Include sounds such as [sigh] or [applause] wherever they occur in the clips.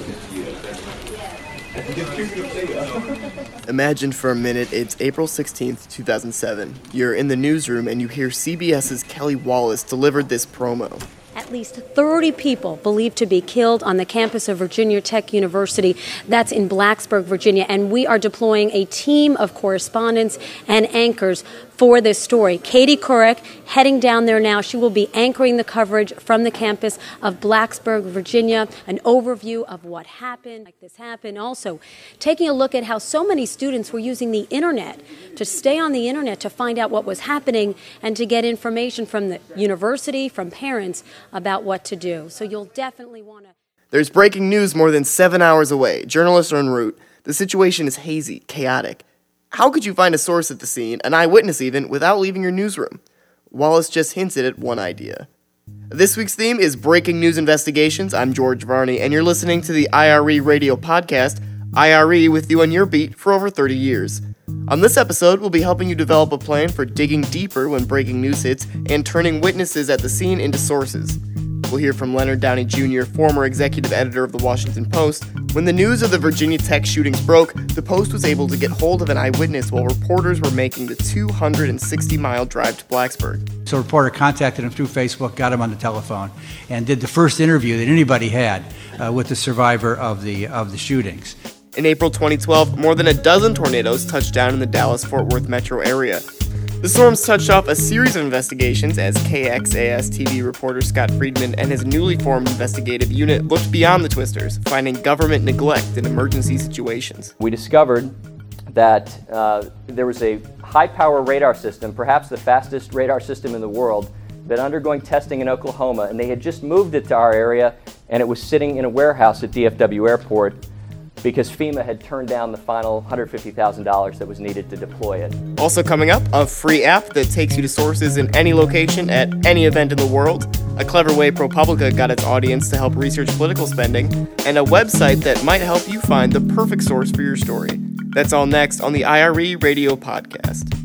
[laughs] Imagine for a minute it's April 16th, 2007. You're in the newsroom and you hear CBS's Kelly Wallace delivered this promo. At least 30 people believed to be killed on the campus of Virginia Tech University. That's in Blacksburg, Virginia. And we are deploying a team of correspondents and anchors for this story. Katie Couric heading down there now. She will be anchoring the coverage from the campus of Blacksburg, Virginia. An overview of what happened, like this happened. Also, taking a look at how so many students were using the internet to stay on the internet to find out what was happening and to get information from the university, from parents about what to do. So you'll definitely want to. There's breaking news more than seven hours away. Journalists are en route. The situation is hazy, chaotic. How could you find a source at the scene, an eyewitness even, without leaving your newsroom? Wallace just hinted at one idea. This week's theme is Breaking News Investigations. I'm George Varney, and you're listening to the IRE radio podcast, IRE with you on your beat for over 30 years. On this episode, we'll be helping you develop a plan for digging deeper when breaking news hits and turning witnesses at the scene into sources. We'll hear from Leonard Downie Jr., former executive editor of the Washington Post. When the news of the Virginia Tech shootings broke, the Post was able to get hold of an eyewitness while reporters were making the 260 mile drive to Blacksburg. So, a reporter contacted him through Facebook, got him on the telephone, and did the first interview that anybody had uh, with the survivor of the, of the shootings. In April 2012, more than a dozen tornadoes touched down in the Dallas Fort Worth metro area. The storms touched off a series of investigations as KXAS TV reporter Scott Friedman and his newly formed investigative unit looked beyond the twisters, finding government neglect in emergency situations. We discovered that uh, there was a high power radar system, perhaps the fastest radar system in the world, that undergoing testing in Oklahoma, and they had just moved it to our area, and it was sitting in a warehouse at DFW Airport because FEMA had turned down the final $150,000 that was needed to deploy it. Also, coming up, a free app that takes you to sources in any location at any event in the world, a clever way ProPublica got its audience to help research political spending, and a website that might help you find the perfect source for your story. That's all next on the IRE Radio Podcast.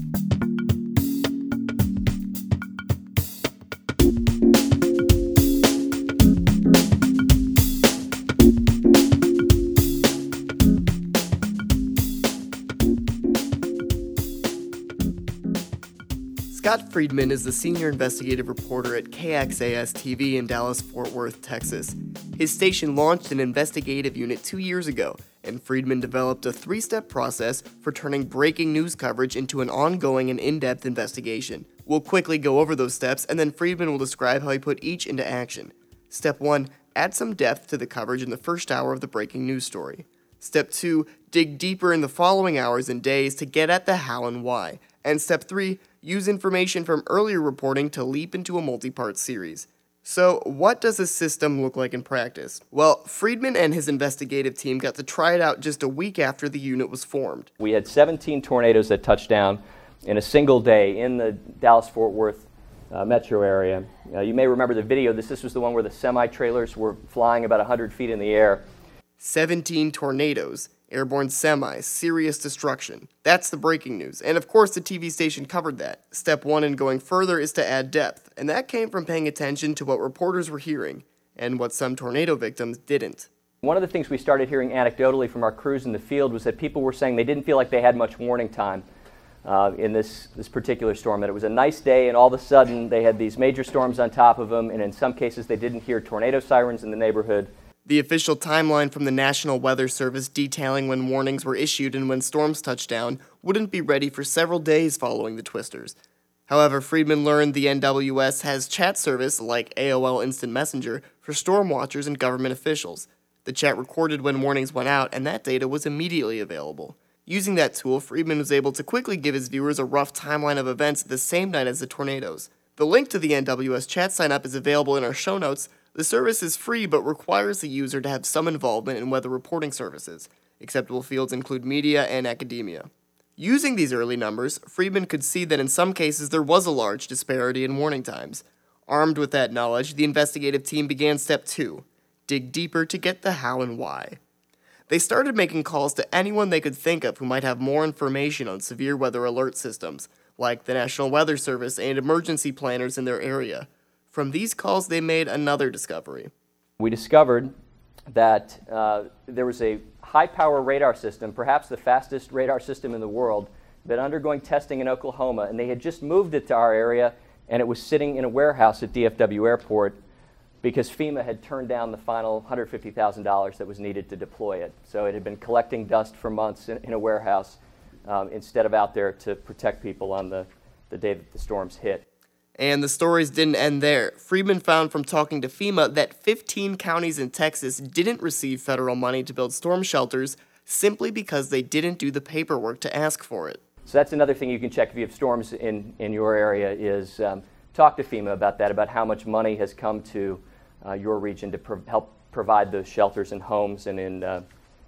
Scott Friedman is the senior investigative reporter at KXAS TV in Dallas, Fort Worth, Texas. His station launched an investigative unit two years ago, and Friedman developed a three step process for turning breaking news coverage into an ongoing and in depth investigation. We'll quickly go over those steps, and then Friedman will describe how he put each into action. Step 1 Add some depth to the coverage in the first hour of the breaking news story. Step 2 Dig deeper in the following hours and days to get at the how and why. And step 3 use information from earlier reporting to leap into a multi part series. So, what does this system look like in practice? Well, Friedman and his investigative team got to try it out just a week after the unit was formed. We had 17 tornadoes that touched down in a single day in the Dallas Fort Worth uh, metro area. Uh, you may remember the video. This, this was the one where the semi trailers were flying about 100 feet in the air. 17 tornadoes airborne semi, serious destruction. That's the breaking news. And of course, the TV station covered that. Step one in going further is to add depth, and that came from paying attention to what reporters were hearing and what some tornado victims didn't. One of the things we started hearing anecdotally from our crews in the field was that people were saying they didn't feel like they had much warning time. Uh, in this, this particular storm, that it was a nice day, and all of a sudden they had these major storms on top of them, and in some cases they didn't hear tornado sirens in the neighborhood. The official timeline from the National Weather Service detailing when warnings were issued and when storms touched down wouldn't be ready for several days following the twisters. However, Friedman learned the NWS has chat service like AOL Instant Messenger for storm watchers and government officials. The chat recorded when warnings went out, and that data was immediately available. Using that tool, Friedman was able to quickly give his viewers a rough timeline of events the same night as the tornadoes. The link to the NWS chat sign up is available in our show notes, the service is free but requires the user to have some involvement in weather reporting services. Acceptable fields include media and academia. Using these early numbers, Friedman could see that in some cases there was a large disparity in warning times. Armed with that knowledge, the investigative team began step two dig deeper to get the how and why. They started making calls to anyone they could think of who might have more information on severe weather alert systems, like the National Weather Service and emergency planners in their area. From these calls, they made another discovery. We discovered that uh, there was a high power radar system, perhaps the fastest radar system in the world, been undergoing testing in Oklahoma, and they had just moved it to our area, and it was sitting in a warehouse at DFW Airport because FEMA had turned down the final $150,000 that was needed to deploy it. So it had been collecting dust for months in, in a warehouse um, instead of out there to protect people on the, the day that the storms hit. And the stories didn't end there. Friedman found from talking to FEMA that 15 counties in Texas didn't receive federal money to build storm shelters simply because they didn't do the paperwork to ask for it. So that's another thing you can check if you have storms in, in your area is um, talk to FEMA about that, about how much money has come to uh, your region to pro- help provide those shelters in homes and in, uh,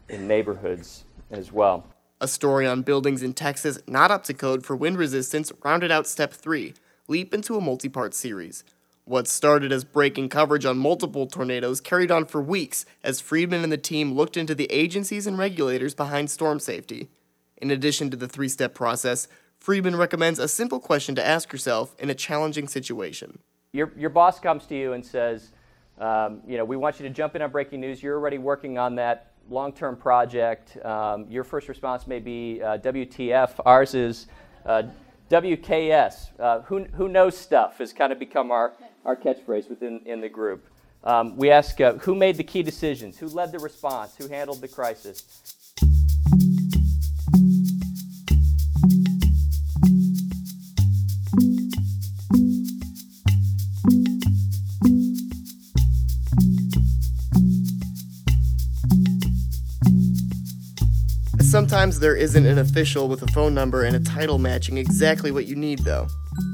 in neighborhoods as well. A story on buildings in Texas not up to code for wind resistance rounded out step three leap into a multi part series. What started as breaking coverage on multiple tornadoes carried on for weeks as Friedman and the team looked into the agencies and regulators behind storm safety. In addition to the three step process, Friedman recommends a simple question to ask yourself in a challenging situation. Your, your boss comes to you and says, um, You know, we want you to jump in on breaking news. You're already working on that long term project. Um, your first response may be uh, WTF. Ours is uh, WKS. Uh, who, who knows stuff has kind of become our, our catchphrase within in the group. Um, we ask uh, who made the key decisions, who led the response, who handled the crisis. Sometimes there isn't an official with a phone number and a title matching exactly what you need, though.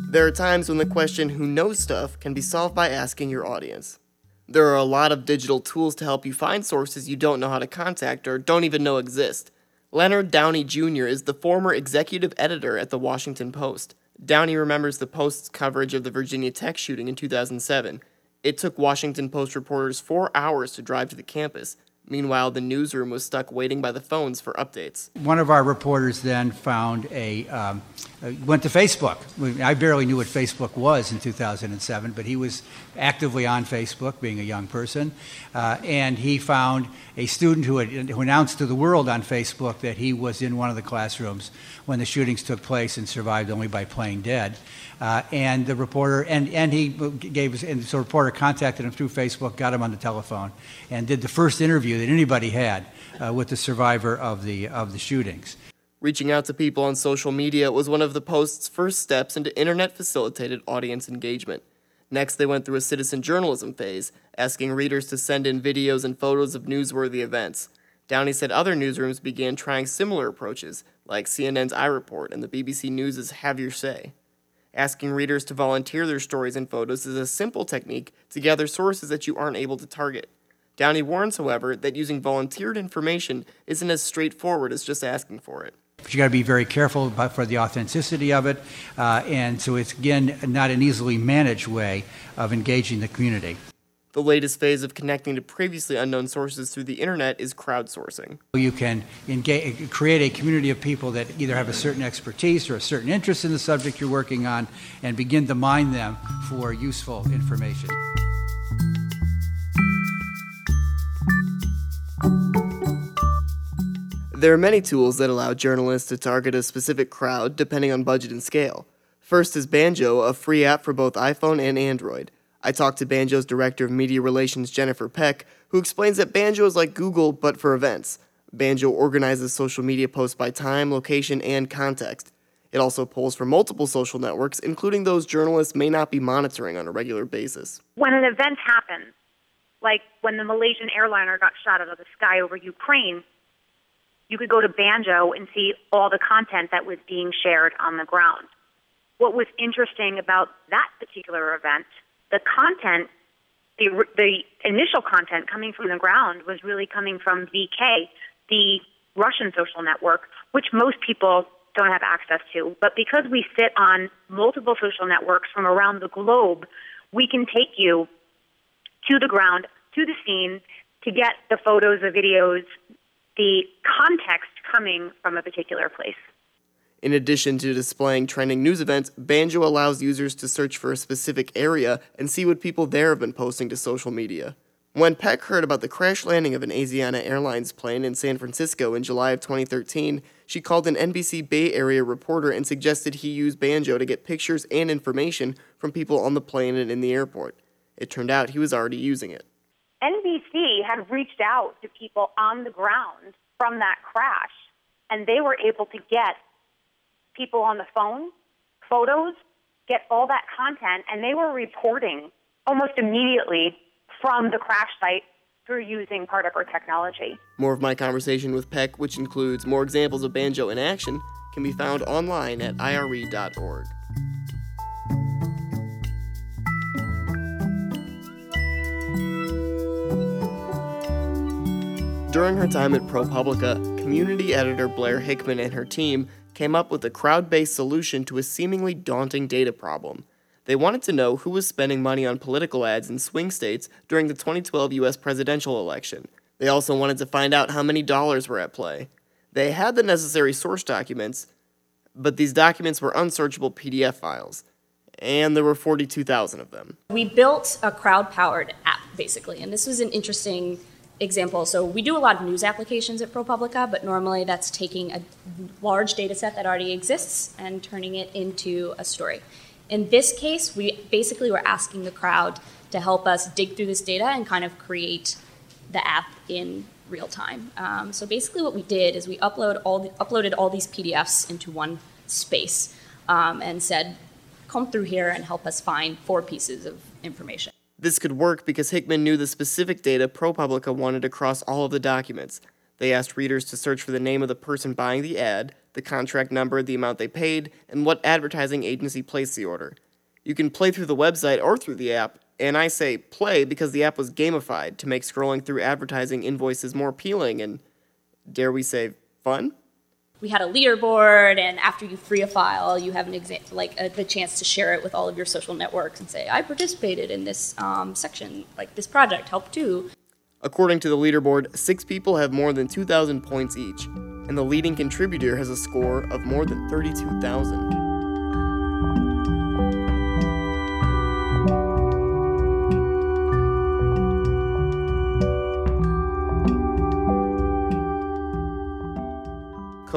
There are times when the question who knows stuff can be solved by asking your audience. There are a lot of digital tools to help you find sources you don't know how to contact or don't even know exist. Leonard Downie Jr. is the former executive editor at the Washington Post. Downie remembers the Post's coverage of the Virginia Tech shooting in 2007. It took Washington Post reporters four hours to drive to the campus, Meanwhile, the newsroom was stuck waiting by the phones for updates. One of our reporters then found a, um, uh, went to Facebook. I barely knew what Facebook was in 2007, but he was actively on Facebook, being a young person, uh, and he found a student who, had, who announced to the world on Facebook that he was in one of the classrooms when the shootings took place and survived only by playing dead. Uh, and the reporter, and, and he gave and so reporter contacted him through Facebook, got him on the telephone, and did the first interview that anybody had uh, with the survivor of the, of the shootings. Reaching out to people on social media was one of the Post's first steps into internet facilitated audience engagement. Next, they went through a citizen journalism phase, asking readers to send in videos and photos of newsworthy events. Downie said other newsrooms began trying similar approaches, like CNN's iReport and the BBC News' Have Your Say. Asking readers to volunteer their stories and photos is a simple technique to gather sources that you aren't able to target. Downie warns, however, that using volunteered information isn't as straightforward as just asking for it. But you got to be very careful about, for the authenticity of it, uh, and so it's again not an easily managed way of engaging the community. The latest phase of connecting to previously unknown sources through the internet is crowdsourcing. You can engage, create a community of people that either have a certain expertise or a certain interest in the subject you're working on and begin to mine them for useful information. There are many tools that allow journalists to target a specific crowd depending on budget and scale. First is Banjo, a free app for both iPhone and Android. I talked to Banjo's Director of Media Relations, Jennifer Peck, who explains that Banjo is like Google but for events. Banjo organizes social media posts by time, location, and context. It also polls for multiple social networks, including those journalists may not be monitoring on a regular basis. When an event happens, like when the Malaysian airliner got shot out of the sky over Ukraine, you could go to Banjo and see all the content that was being shared on the ground. What was interesting about that particular event the content, the, the initial content coming from the ground was really coming from VK, the Russian social network, which most people don't have access to. But because we sit on multiple social networks from around the globe, we can take you to the ground, to the scene, to get the photos, the videos, the context coming from a particular place. In addition to displaying trending news events, Banjo allows users to search for a specific area and see what people there have been posting to social media. When Peck heard about the crash landing of an Asiana Airlines plane in San Francisco in July of 2013, she called an NBC Bay Area reporter and suggested he use Banjo to get pictures and information from people on the plane and in the airport. It turned out he was already using it. NBC had reached out to people on the ground from that crash, and they were able to get people on the phone, photos, get all that content, and they were reporting almost immediately from the crash site through using part of our technology. More of my conversation with Peck, which includes more examples of Banjo in action, can be found online at ire.org. During her time at ProPublica, community editor Blair Hickman and her team came up with a crowd based solution to a seemingly daunting data problem. They wanted to know who was spending money on political ads in swing states during the 2012 US presidential election. They also wanted to find out how many dollars were at play. They had the necessary source documents, but these documents were unsearchable PDF files, and there were 42,000 of them. We built a crowd powered app, basically, and this was an interesting example. So, we do a lot of news applications at ProPublica, but normally that's taking a large data set that already exists and turning it into a story. In this case, we basically were asking the crowd to help us dig through this data and kind of create the app in real time. Um, so basically, what we did is we upload all the, uploaded all these PDFs into one space um, and said, "Come through here and help us find four pieces of information." This could work because Hickman knew the specific data ProPublica wanted across all of the documents. They asked readers to search for the name of the person buying the ad, the contract number, the amount they paid, and what advertising agency placed the order. You can play through the website or through the app, and I say play because the app was gamified to make scrolling through advertising invoices more appealing and, dare we say, fun? We had a leaderboard, and after you free a file, you have an exa- like a, the chance to share it with all of your social networks and say, "I participated in this um, section, like this project helped too." According to the leaderboard, six people have more than 2,000 points each, and the leading contributor has a score of more than 32,000.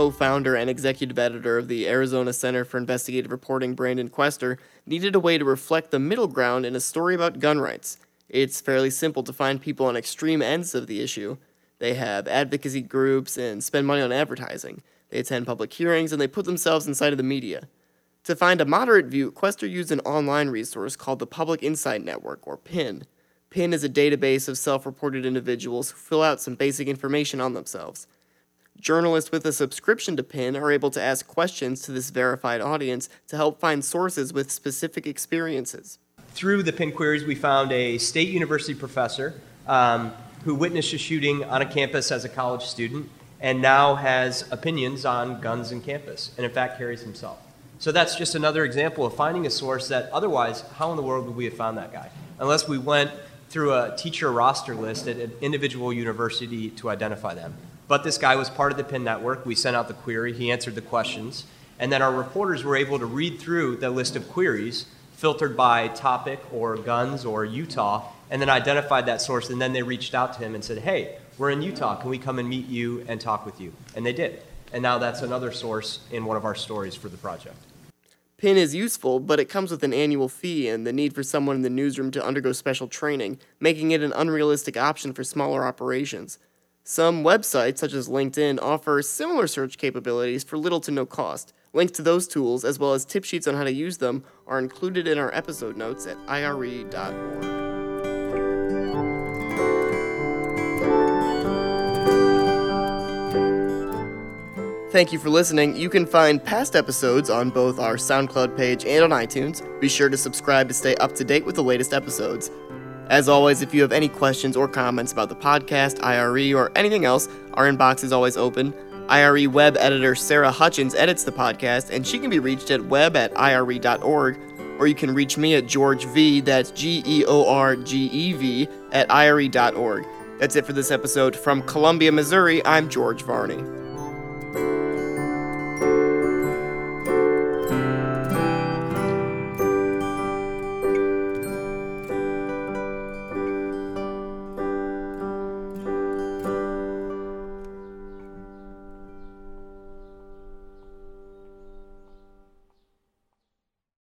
Co founder and executive editor of the Arizona Center for Investigative Reporting, Brandon Quester, needed a way to reflect the middle ground in a story about gun rights. It's fairly simple to find people on extreme ends of the issue. They have advocacy groups and spend money on advertising. They attend public hearings and they put themselves inside of the media. To find a moderate view, Quester used an online resource called the Public Insight Network, or PIN. PIN is a database of self reported individuals who fill out some basic information on themselves. Journalists with a subscription to PIN are able to ask questions to this verified audience to help find sources with specific experiences. Through the PIN queries, we found a state university professor um, who witnessed a shooting on a campus as a college student and now has opinions on guns in campus, and in fact carries himself. So that's just another example of finding a source that otherwise, how in the world would we have found that guy? Unless we went through a teacher roster list at an individual university to identify them. But this guy was part of the PIN network. We sent out the query, he answered the questions, and then our reporters were able to read through the list of queries filtered by topic or guns or Utah, and then identified that source. And then they reached out to him and said, Hey, we're in Utah. Can we come and meet you and talk with you? And they did. And now that's another source in one of our stories for the project. PIN is useful, but it comes with an annual fee and the need for someone in the newsroom to undergo special training, making it an unrealistic option for smaller operations. Some websites, such as LinkedIn, offer similar search capabilities for little to no cost. Links to those tools, as well as tip sheets on how to use them, are included in our episode notes at ire.org. Thank you for listening. You can find past episodes on both our SoundCloud page and on iTunes. Be sure to subscribe to stay up to date with the latest episodes. As always, if you have any questions or comments about the podcast, IRE, or anything else, our inbox is always open. IRE web editor Sarah Hutchins edits the podcast, and she can be reached at web at ire.org, or you can reach me at George V, that's G E O R G E V, at ire.org. That's it for this episode. From Columbia, Missouri, I'm George Varney.